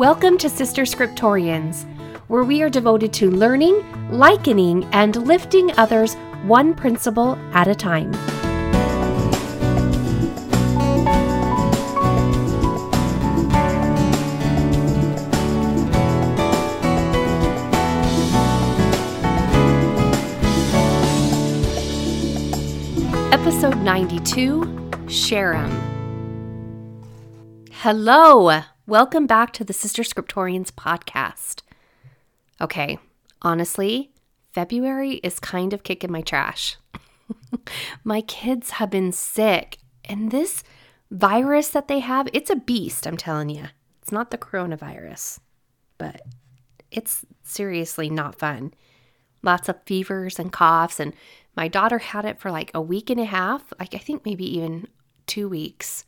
Welcome to Sister Scriptorians, where we are devoted to learning, likening, and lifting others one principle at a time. Episode 92 Sherem. Hello! Welcome back to the Sister Scriptorians podcast. Okay, honestly, February is kind of kicking my trash. my kids have been sick, and this virus that they have, it's a beast, I'm telling you. It's not the coronavirus, but it's seriously not fun. Lots of fevers and coughs, and my daughter had it for like a week and a half, like I think maybe even two weeks.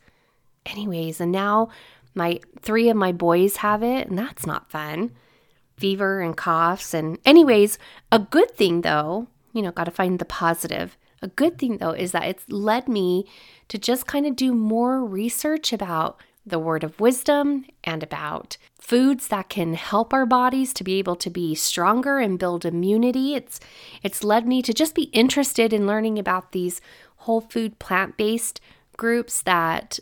Anyways, and now my three of my boys have it, and that's not fun. Fever and coughs. And, anyways, a good thing though, you know, got to find the positive. A good thing though is that it's led me to just kind of do more research about the word of wisdom and about foods that can help our bodies to be able to be stronger and build immunity. It's it's led me to just be interested in learning about these whole food plant-based groups that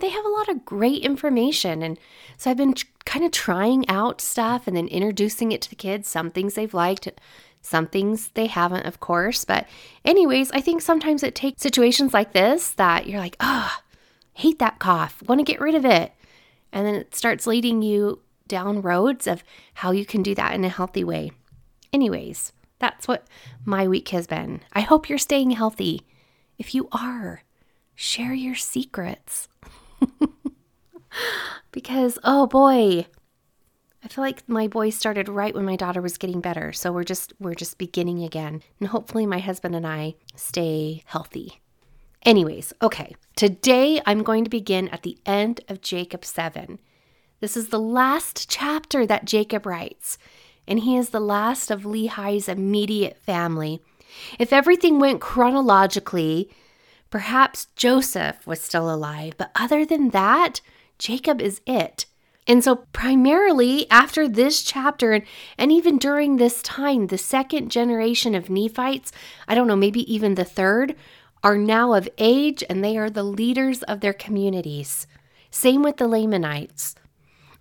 they have a lot of great information. And so I've been kind of trying out stuff and then introducing it to the kids. Some things they've liked, some things they haven't, of course. But, anyways, I think sometimes it takes situations like this that you're like, oh, hate that cough, want to get rid of it. And then it starts leading you down roads of how you can do that in a healthy way. Anyways, that's what my week has been. I hope you're staying healthy. If you are, share your secrets. because, oh boy, I feel like my boy started right when my daughter was getting better. So we're just we're just beginning again. And hopefully my husband and I stay healthy. Anyways, okay. Today I'm going to begin at the end of Jacob 7. This is the last chapter that Jacob writes, and he is the last of Lehi's immediate family. If everything went chronologically, Perhaps Joseph was still alive, but other than that, Jacob is it. And so, primarily after this chapter, and, and even during this time, the second generation of Nephites, I don't know, maybe even the third, are now of age and they are the leaders of their communities. Same with the Lamanites.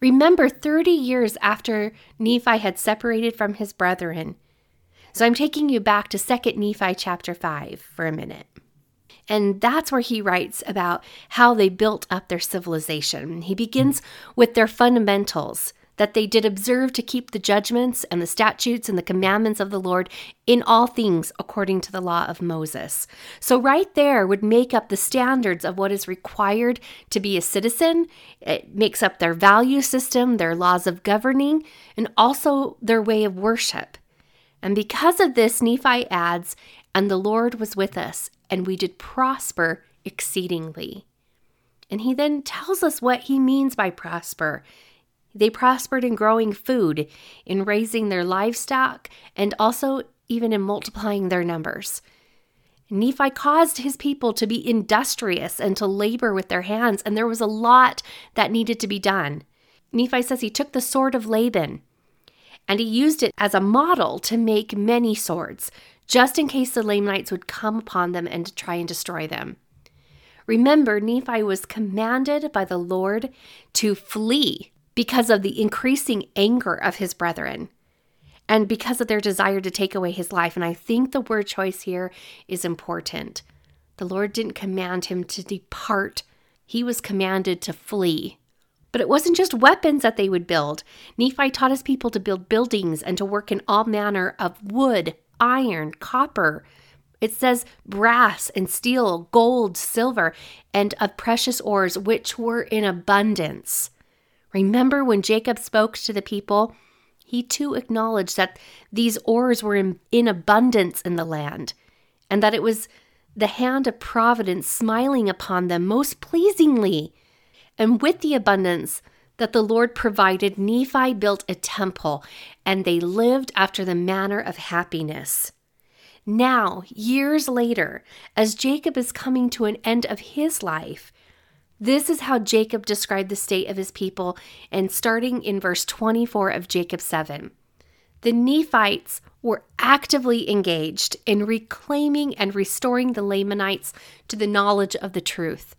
Remember, 30 years after Nephi had separated from his brethren. So I'm taking you back to 2 Nephi chapter 5 for a minute. And that's where he writes about how they built up their civilization. He begins with their fundamentals that they did observe to keep the judgments and the statutes and the commandments of the Lord in all things according to the law of Moses. So, right there would make up the standards of what is required to be a citizen. It makes up their value system, their laws of governing, and also their way of worship. And because of this, Nephi adds, and the Lord was with us, and we did prosper exceedingly. And he then tells us what he means by prosper. They prospered in growing food, in raising their livestock, and also even in multiplying their numbers. Nephi caused his people to be industrious and to labor with their hands, and there was a lot that needed to be done. Nephi says he took the sword of Laban and he used it as a model to make many swords just in case the Lamanites would come upon them and try and destroy them. Remember, Nephi was commanded by the Lord to flee because of the increasing anger of his brethren and because of their desire to take away his life. And I think the word choice here is important. The Lord didn't command him to depart, he was commanded to flee. But it wasn't just weapons that they would build. Nephi taught his people to build buildings and to work in all manner of wood, iron, copper. It says brass and steel, gold, silver, and of precious ores, which were in abundance. Remember when Jacob spoke to the people? He too acknowledged that these ores were in, in abundance in the land, and that it was the hand of providence smiling upon them most pleasingly. And with the abundance, that the Lord provided, Nephi built a temple, and they lived after the manner of happiness. Now, years later, as Jacob is coming to an end of his life, This is how Jacob described the state of his people, and starting in verse 24 of Jacob 7. The Nephites were actively engaged in reclaiming and restoring the Lamanites to the knowledge of the truth.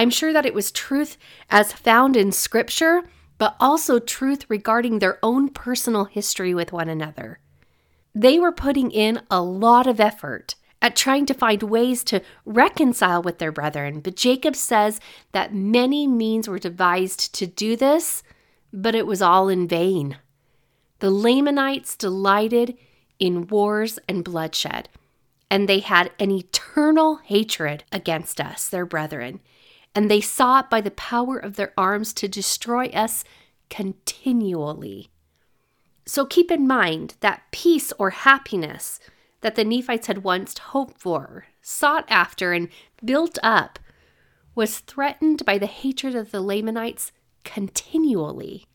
I'm sure that it was truth as found in Scripture, but also truth regarding their own personal history with one another. They were putting in a lot of effort at trying to find ways to reconcile with their brethren, but Jacob says that many means were devised to do this, but it was all in vain. The Lamanites delighted in wars and bloodshed, and they had an eternal hatred against us, their brethren, and they sought by the power of their arms to destroy us continually. So keep in mind that peace or happiness that the Nephites had once hoped for, sought after, and built up was threatened by the hatred of the Lamanites continually.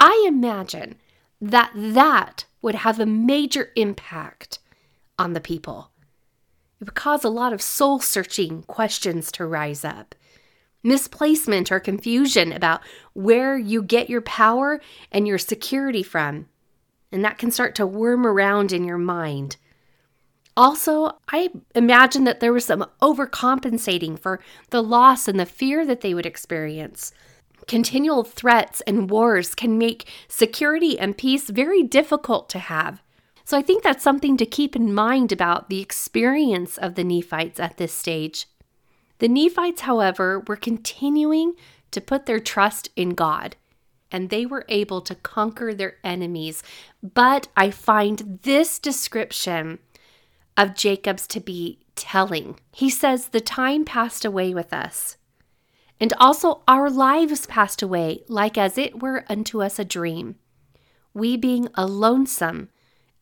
I imagine that that would have a major impact on the people. It would cause a lot of soul searching questions to rise up. Misplacement or confusion about where you get your power and your security from. And that can start to worm around in your mind. Also, I imagine that there was some overcompensating for the loss and the fear that they would experience. Continual threats and wars can make security and peace very difficult to have. So I think that's something to keep in mind about the experience of the Nephites at this stage. The Nephites, however, were continuing to put their trust in God, and they were able to conquer their enemies. But I find this description of Jacob's to be telling. He says, The time passed away with us and also our lives passed away, like as it were unto us a dream. We being a lonesome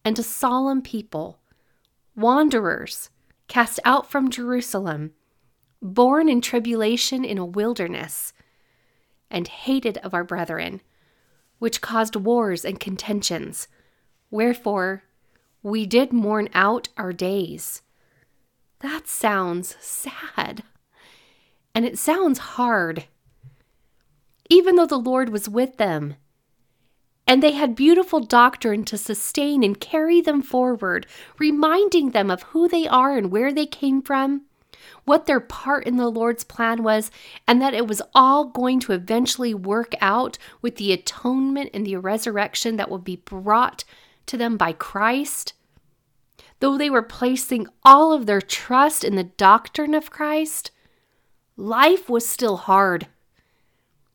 and a solemn people, wanderers, cast out from Jerusalem, born in tribulation in a wilderness, and hated of our brethren, which caused wars and contentions. Wherefore, we did mourn out our days. That sounds sad and it sounds hard. Even though the Lord was with them, and they had beautiful doctrine to sustain and carry them forward, reminding them of who they are and where they came from, what their part in the Lord's plan was, and that it was all going to eventually work out with the atonement and the resurrection that would be brought to them by Christ. Though they were placing all of their trust in the doctrine of Christ, life was still hard,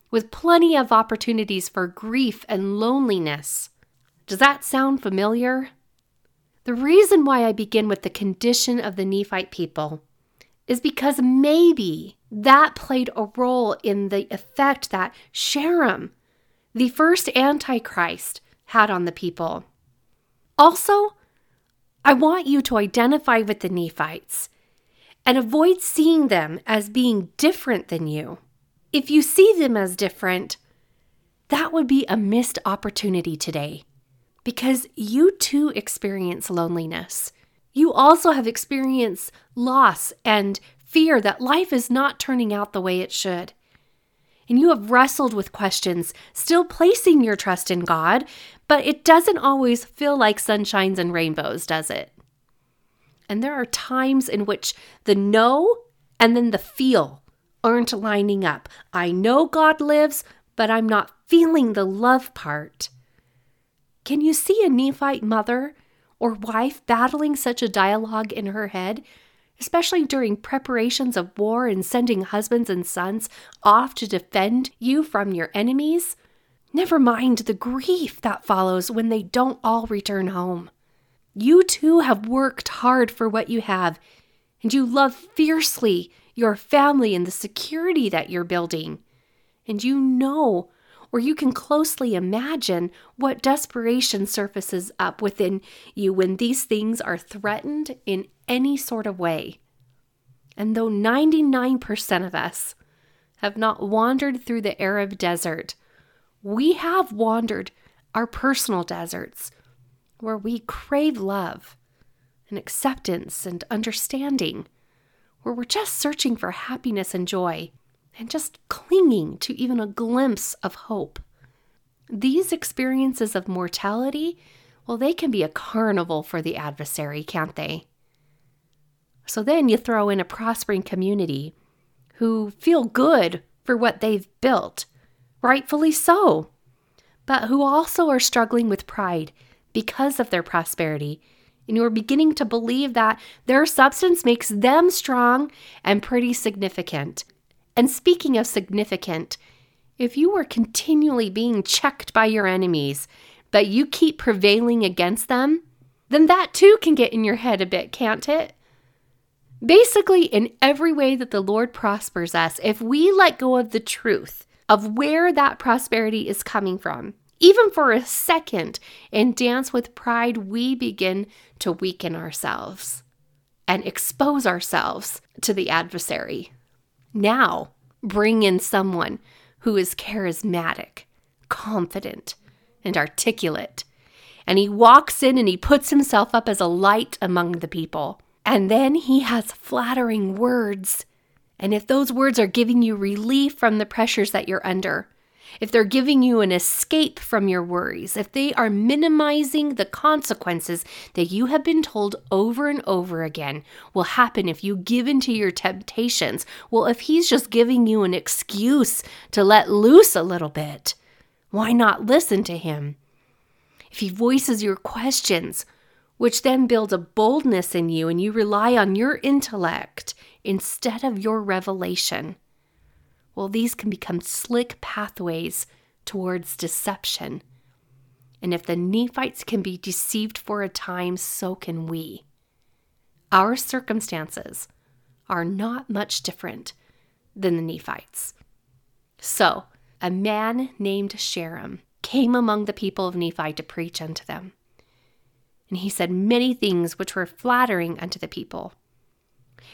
with plenty of opportunities for grief and loneliness. Does that sound familiar? The reason why I begin with the condition of the Nephite people is because maybe that played a role in the effect that Sherem, the first Antichrist, had on the people. Also, I want you to identify with the Nephites and avoid seeing them as being different than you. If you see them as different, that would be a missed opportunity today because you too experience loneliness. You also have experienced loss and fear that life is not turning out the way it should. And you have wrestled with questions, still placing your trust in God, but it doesn't always feel like sunshines and rainbows, does it? And there are times in which the know and then the feel aren't lining up. I know God lives, but I'm not feeling the love part. Can you see a Nephite mother or wife battling such a dialogue in her head, especially during preparations of war and sending husbands and sons off to defend you from your enemies? Never mind the grief that follows when they don't all return home. You too have worked hard for what you have, and you love fiercely your family and the security that you're building. And you know, or you can closely imagine, what desperation surfaces up within you when these things are threatened in any sort of way. And though 99% of us have not wandered through the Arab desert, we have wandered our personal deserts where we crave love and acceptance and understanding, where we're just searching for happiness and joy. and just clinging to even a glimpse of hope. These experiences of mortality, well, they can be a carnival for the adversary, can't they? So then you throw in a prospering community who feel good for what they've built, rightfully so, but who also are struggling with pride because of their prosperity. And you're beginning to believe that their substance makes them strong and pretty significant. And speaking of significant, if you are continually being checked by your enemies, but you keep prevailing against them, then that too can get in your head a bit, can't it? Basically, in every way that the Lord prospers us, if we let go of the truth of where that prosperity is coming from, even for a second, and dance with pride, we begin to weaken ourselves and expose ourselves to the adversary. Now, bring in someone who is charismatic, confident, and articulate. And he walks in and he puts himself up as a light among the people. And then he has flattering words. And if those words are giving you relief from the pressures that you're under, if they're giving you an escape from your worries, if they are minimizing the consequences that you have been told over and over again will happen if you give in to your temptations, well, if he's just giving you an excuse to let loose a little bit, why not listen to him? If he voices your questions, which then builds a boldness in you and you rely on your intellect instead of your revelation. Well, these can become slick pathways towards deception. And if the Nephites can be deceived for a time, so can we. Our circumstances are not much different than the Nephites. So, a man named Sherem came among the people of Nephi to preach unto them. And he said many things which were flattering unto the people.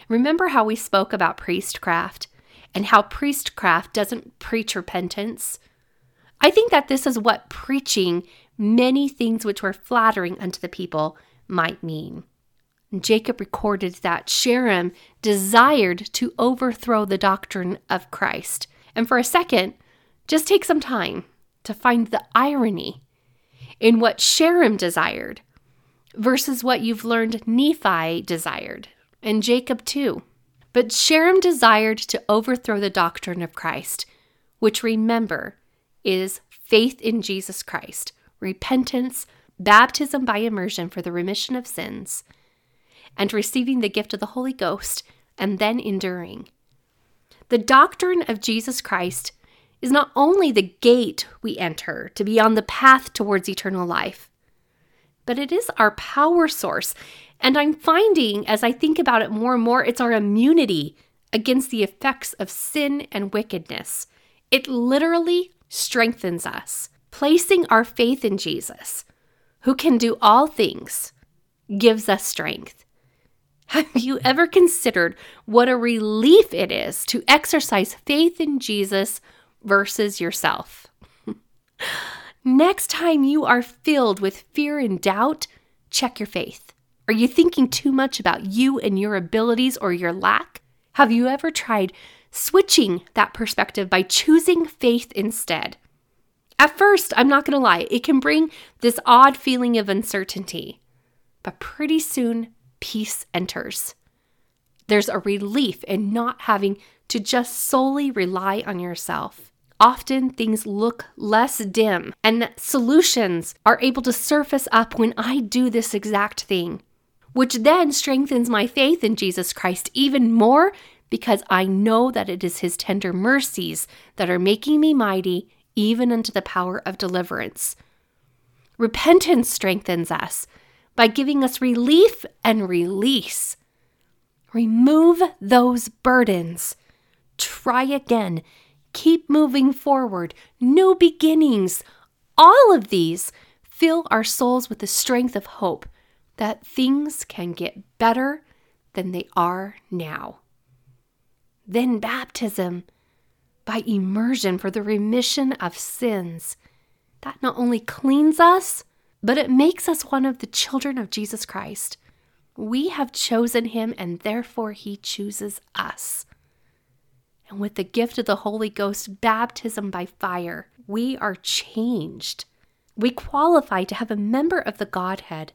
Remember how we spoke about priestcraft and how priestcraft doesn't preach repentance? I think that this is what preaching many things which were flattering unto the people might mean. Jacob recorded that Sherem desired to overthrow the doctrine of Christ. And for a second, just take some time to find the irony in what Sherem desired versus what you've learned Nephi desired, and Jacob too. But Sherem desired to overthrow the doctrine of Christ, which remember is faith in Jesus Christ, repentance, baptism by immersion for the remission of sins, and receiving the gift of the Holy Ghost, and then enduring. The doctrine of Jesus Christ is not only the gate we enter to be on the path towards eternal life, but it is our power source. And I'm finding as I think about it more and more, it's our immunity against the effects of sin and wickedness. It literally strengthens us. Placing our faith in Jesus, who can do all things, gives us strength. Have you ever considered what a relief it is to exercise faith in Jesus versus yourself? Next time you are filled with fear and doubt, check your faith. Are you thinking too much about you and your abilities or your lack? Have you ever tried switching that perspective by choosing faith instead? At first, I'm not going to lie, it can bring this odd feeling of uncertainty, but pretty soon, peace enters. There's a relief in not having to just solely rely on yourself often things look less dim and solutions are able to surface up when I do this exact thing, which then strengthens my faith in Jesus Christ even more because I know that it is His tender mercies that are making me mighty even unto the power of deliverance. Repentance strengthens us by giving us relief and release. Remove those burdens. Try again keep moving forward, new beginnings. All of these fill our souls with the strength of hope that things can get better than they are now. Then baptism by immersion for the remission of sins. That not only cleans us, but it makes us one of the children of Jesus Christ. We have chosen him, and therefore he chooses us. And with the gift of the Holy Ghost, baptism by fire, we are changed. We qualify to have a member of the Godhead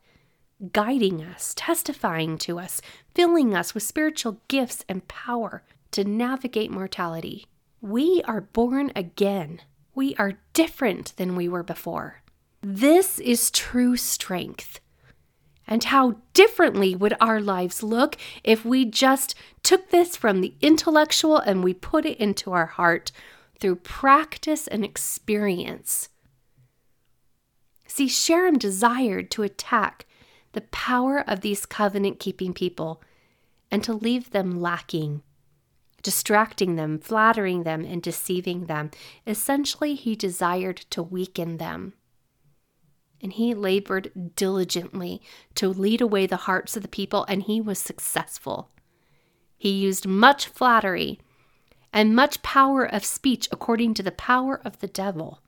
guiding us, testifying to us, filling us with spiritual gifts and power to navigate mortality. We are born again. We are different than we were before. This is true strength. And how differently would our lives look if we just took this from the intellectual and we put it into our heart through practice and experience? See, Sherem desired to attack the power of these covenant keeping people and to leave them lacking, distracting them, flattering them, and deceiving them. Essentially, he desired to weaken them. And he labored diligently to lead away the hearts of the people, and he was successful. He used much flattery and much power of speech according to the power of the devil.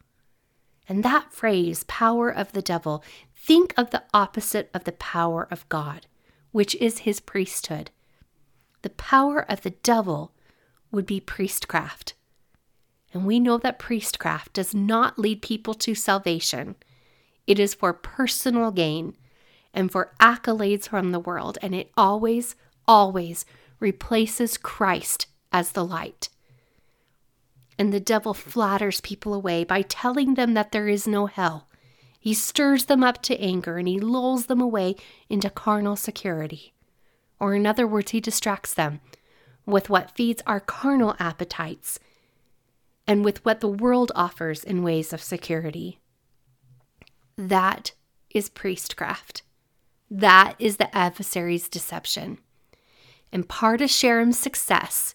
And that phrase, power of the devil, think of the opposite of the power of God, which is his priesthood. The power of the devil would be priestcraft. And we know that priestcraft does not lead people to salvation. It is for personal gain and for accolades from the world, and it always, always replaces Christ as the light. And the devil flatters people away by telling them that there is no hell. He stirs them up to anger and he lulls them away into carnal security. Or, in other words, he distracts them with what feeds our carnal appetites and with what the world offers in ways of security. That is priestcraft. That is the adversary's deception. And part of Sherem's success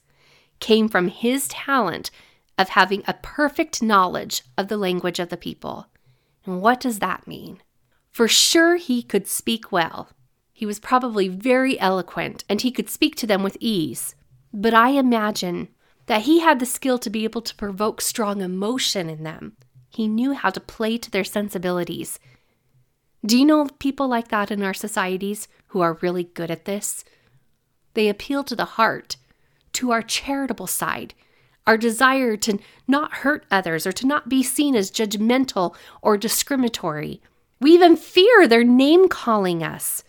came from his talent of having a perfect knowledge of the language of the people. And what does that mean? For sure, he could speak well. He was probably very eloquent and he could speak to them with ease. But I imagine that he had the skill to be able to provoke strong emotion in them. He knew how to play to their sensibilities. Do you know people like that in our societies who are really good at this? They appeal to the heart, to our charitable side, our desire to not hurt others or to not be seen as judgmental or discriminatory. We even fear their name calling us.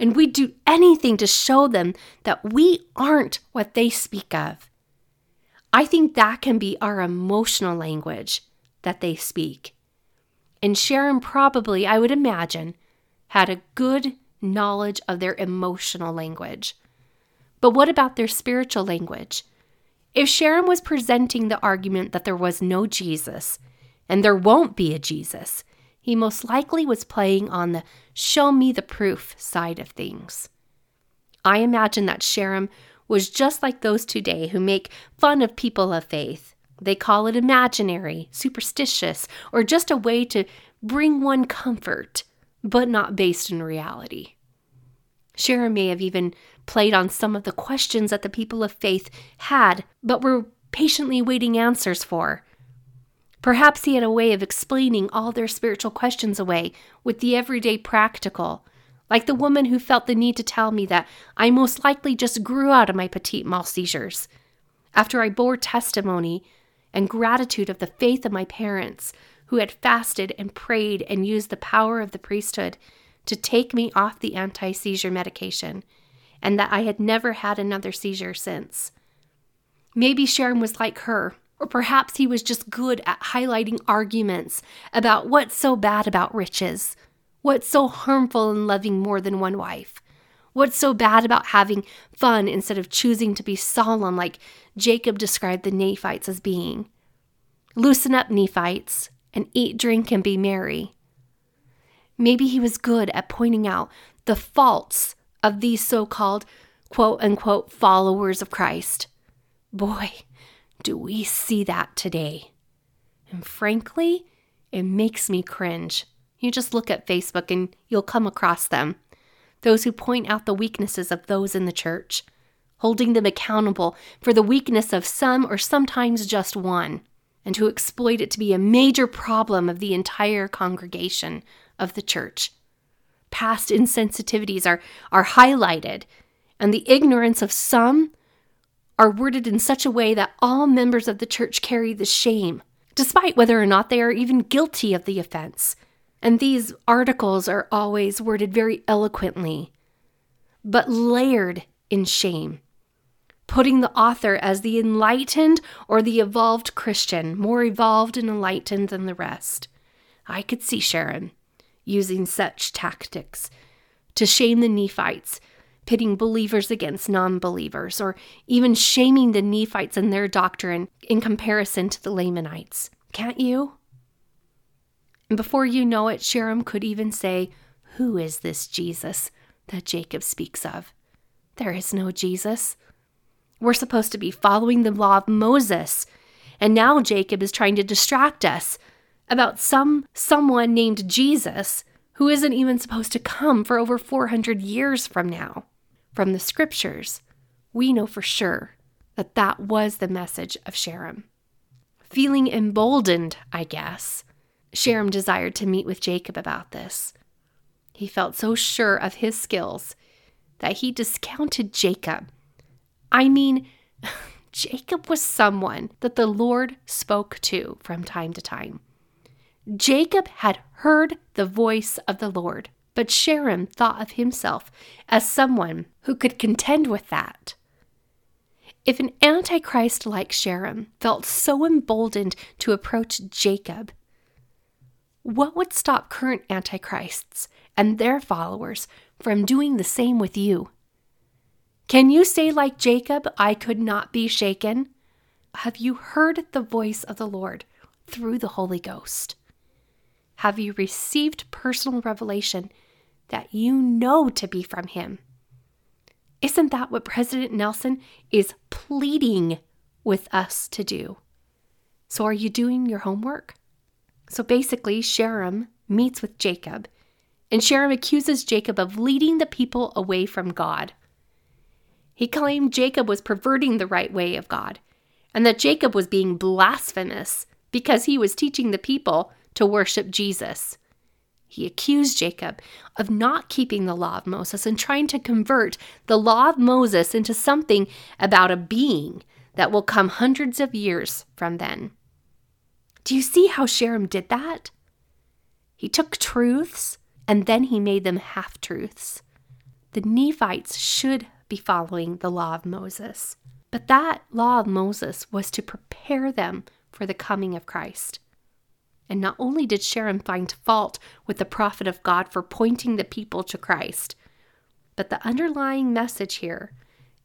And we do anything to show them that we aren't what they speak of. I think that can be our emotional language that they speak. And Sherem probably, I would imagine, had a good knowledge of their emotional language. But what about their spiritual language? If Sherem was presenting the argument that there was no Jesus and there won't be a Jesus, he most likely was playing on the show me the proof side of things. I imagine that Sherem was just like those today who make fun of people of faith they call it imaginary, superstitious, or just a way to bring one comfort, but not based in reality. Sherem may have even played on some of the questions that the people of faith had, but were patiently waiting answers for. Perhaps he had a way of explaining all their spiritual questions away with the everyday practical, like the woman who felt the need to tell me that I most likely just grew out of my petit mal seizures. After I bore testimony and gratitude of the faith of my parents who had fasted and prayed and used the power of the priesthood to take me off the anti seizure medication, and that I had never had another seizure since. Maybe Sherem was like her, or perhaps he was just good at highlighting arguments about what's so bad about riches, what's so harmful in loving more than one wife, what's so bad about having fun instead of choosing to be solemn like Jacob described the Nephites as being. Loosen up, Nephites, and eat, drink, and be merry. Maybe he was good at pointing out the faults of these so called quote unquote followers of Christ. Boy, do we see that today. And frankly, it makes me cringe. You just look at Facebook and you'll come across them. Those who point out the weaknesses of those in the church holding them accountable for the weakness of some or sometimes just one, and who exploit it to be a major problem of the entire congregation of the church. Past insensitivities are, are highlighted, and the ignorance of some are worded in such a way that all members of the church carry the shame, despite whether or not they are even guilty of the offense. And these articles are always worded very eloquently, but layered in shame, putting the author as the enlightened or the evolved Christian, more evolved and enlightened than the rest. I could see Sherem using such tactics to shame the Nephites, pitting believers against non believers, or even shaming the Nephites and their doctrine in comparison to the Lamanites. Can't you? And before you know it, Sherem could even say, Who is this Jesus that Jacob speaks of? There is no Jesus. We're supposed to be following the law of Moses. And now Jacob is trying to distract us about some someone named Jesus who isn't even supposed to come for over 400 years from now. From the scriptures, we know for sure that that was the message of Sherem. Feeling emboldened, I guess, Sherem desired to meet with Jacob about this. He felt so sure of his skills that he discounted Jacob. I mean, Jacob was someone that the Lord spoke to from time to time. Jacob had heard the voice of the Lord, but Sherem thought of himself as someone who could contend with that. If an antichrist like Sherem felt so emboldened to approach Jacob, what would stop current antichrists and their followers from doing the same with you? Can you say, like Jacob, I could not be shaken? Have you heard the voice of the Lord through the Holy Ghost? Have you received personal revelation that you know to be from Him? Isn't that what President Nelson is pleading with us to do? So, are you doing your homework? So basically, Sherem meets with Jacob, and Sherem accuses Jacob of leading the people away from God. He claimed Jacob was perverting the right way of God, and that Jacob was being blasphemous because he was teaching the people to worship Jesus. He accused Jacob of not keeping the law of Moses and trying to convert the law of Moses into something about a being that will come hundreds of years from then. Do you see how Sherem did that? He took truths and then he made them half truths. The Nephites should be following the law of Moses, but that law of Moses was to prepare them for the coming of Christ. And not only did Sherem find fault with the prophet of God for pointing the people to Christ, but the underlying message here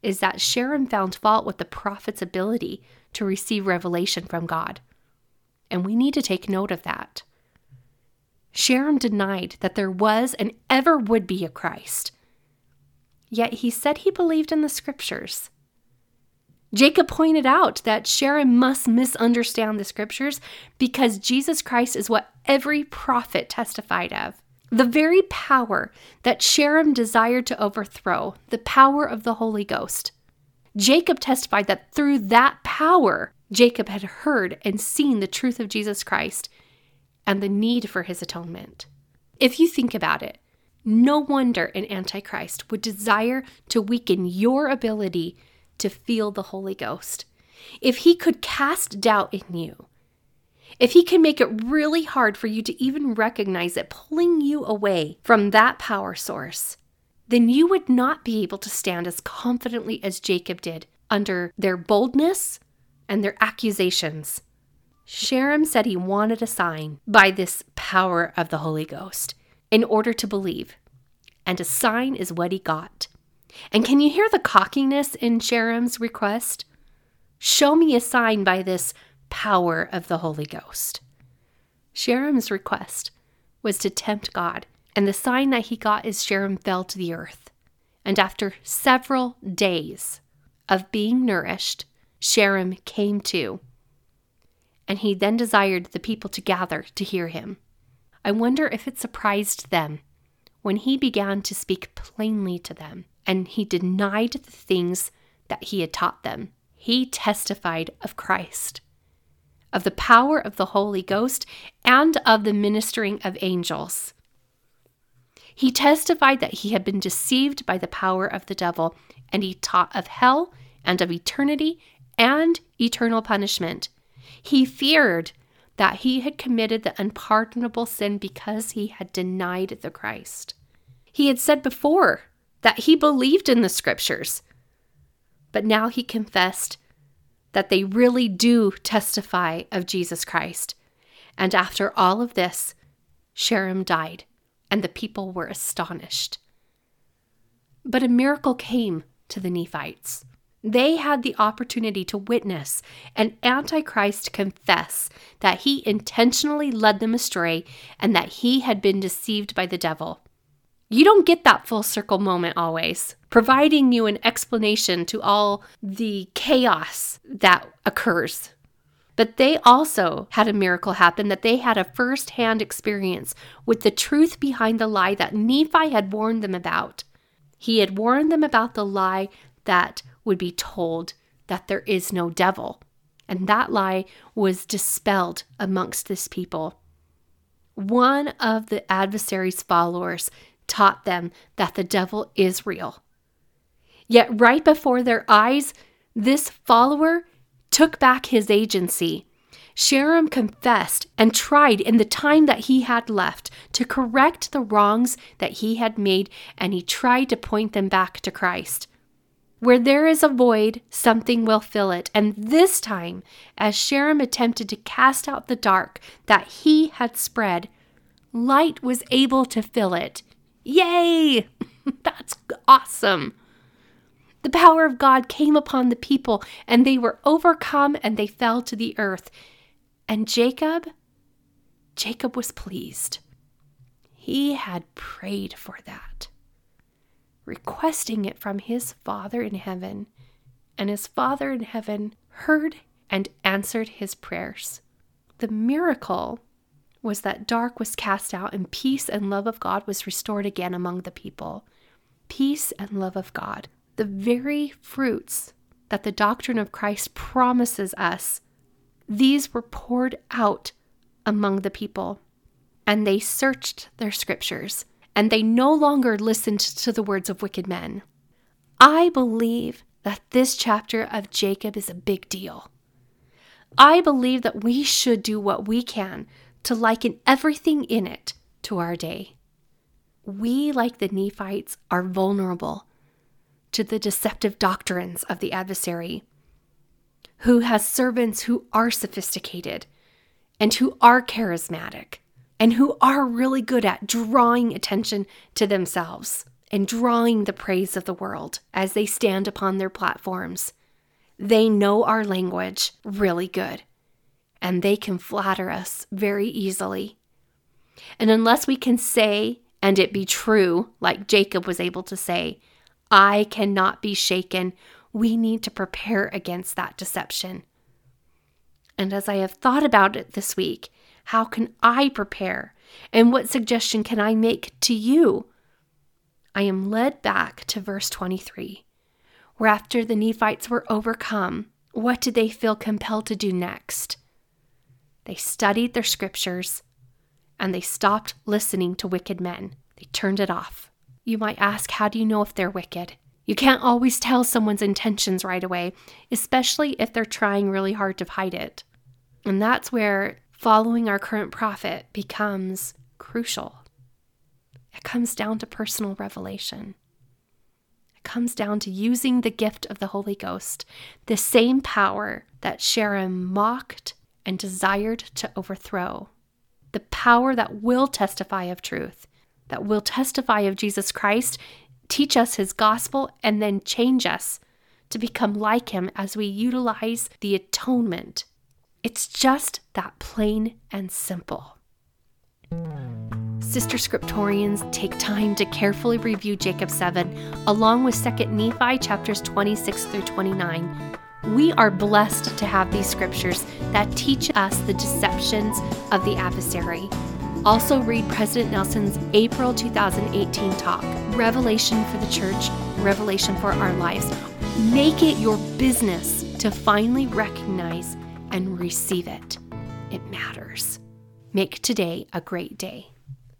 is that Sherem found fault with the prophet's ability to receive revelation from God and we need to take note of that. Sherem denied that there was and ever would be a Christ, yet he said he believed in the scriptures. Jacob pointed out that Sherem must misunderstand the scriptures because Jesus Christ is what every prophet testified of. The very power that Sherem desired to overthrow, the power of the Holy Ghost. Jacob testified that through that power, Jacob had heard and seen the truth of Jesus Christ and the need for his atonement. If you think about it, no wonder an Antichrist would desire to weaken your ability to feel the Holy Ghost. If he could cast doubt in you, if he can make it really hard for you to even recognize it, pulling you away from that power source, then you would not be able to stand as confidently as Jacob did under their boldness and their accusations. Sherem said he wanted a sign by this power of the Holy Ghost in order to believe, and a sign is what he got. And can you hear the cockiness in Sherem's request? Show me a sign by this power of the Holy Ghost. Sherem's request was to tempt God, and the sign that he got is Sherem fell to the earth. And after several days of being nourished, Sherem came to, and he then desired the people to gather to hear him. I wonder if it surprised them when he began to speak plainly to them, and he denied the things that he had taught them. He testified of Christ, of the power of the Holy Ghost, and of the ministering of angels. He testified that he had been deceived by the power of the devil, and he taught of hell and of eternity and eternal punishment. He feared that he had committed the unpardonable sin because he had denied the Christ. He had said before that he believed in the scriptures, but now he confessed that they really do testify of Jesus Christ. And after all of this, Sherem died, and the people were astonished. But a miracle came to the Nephites. They had the opportunity to witness an Antichrist confess that he intentionally led them astray and that he had been deceived by the devil. You don't get that full circle moment always, providing you an explanation to all the chaos that occurs. But they also had a miracle happen that they had a first hand experience with the truth behind the lie that Nephi had warned them about. He had warned them about the lie that would be told that there is no devil. And that lie was dispelled amongst this people. One of the adversary's followers taught them that the devil is real. Yet, right before their eyes, this follower took back his agency. Sherem confessed and tried in the time that he had left to correct the wrongs that he had made, and he tried to point them back to Christ. Where there is a void, something will fill it. And this time, as Sherem attempted to cast out the dark that he had spread, light was able to fill it. Yay! That's awesome. The power of God came upon the people, and they were overcome and they fell to the earth. And Jacob, Jacob was pleased. He had prayed for that, requesting it from his Father in heaven. And his Father in heaven heard and answered his prayers. The miracle was that dark was cast out and peace and love of God was restored again among the people. Peace and love of God, the very fruits that the doctrine of Christ promises us, these were poured out among the people. And they searched their scriptures, and they no longer listened to the words of wicked men. I believe that this chapter of Jacob is a big deal. I believe that we should do what we can to liken everything in it to our day. We, like the Nephites, are vulnerable to the deceptive doctrines of the adversary, who has servants who are sophisticated and who are charismatic and who are really good at drawing attention to themselves and drawing the praise of the world as they stand upon their platforms. They know our language really good and they can flatter us very easily. And unless we can say, and it be true, like Jacob was able to say, I cannot be shaken, we need to prepare against that deception. And as I have thought about it this week, how can I prepare? And what suggestion can I make to you? I am led back to verse 23, where after the Nephites were overcome, what did they feel compelled to do next? They studied their scriptures and they stopped listening to wicked men. They turned it off. You might ask, how do you know if they're wicked? You can't always tell someone's intentions right away, especially if they're trying really hard to hide it. And that's where following our current prophet becomes crucial. It comes down to personal revelation. It comes down to using the gift of the Holy Ghost, the same power that Sherem mocked and desired to overthrow. The power that will testify of truth, that will testify of Jesus Christ, teach us his gospel, and then change us to become like him as we utilize the atonement. It's just that plain and simple. Sister Scriptorians take time to carefully review Jacob 7 along with 2 Nephi chapters 26 through 29 we are blessed to have these scriptures that teach us the deceptions of the adversary. Also, read President Nelson's April 2018 talk, Revelation for the Church, Revelation for Our Lives. Make it your business to finally recognize and receive it. It matters. Make today a great day.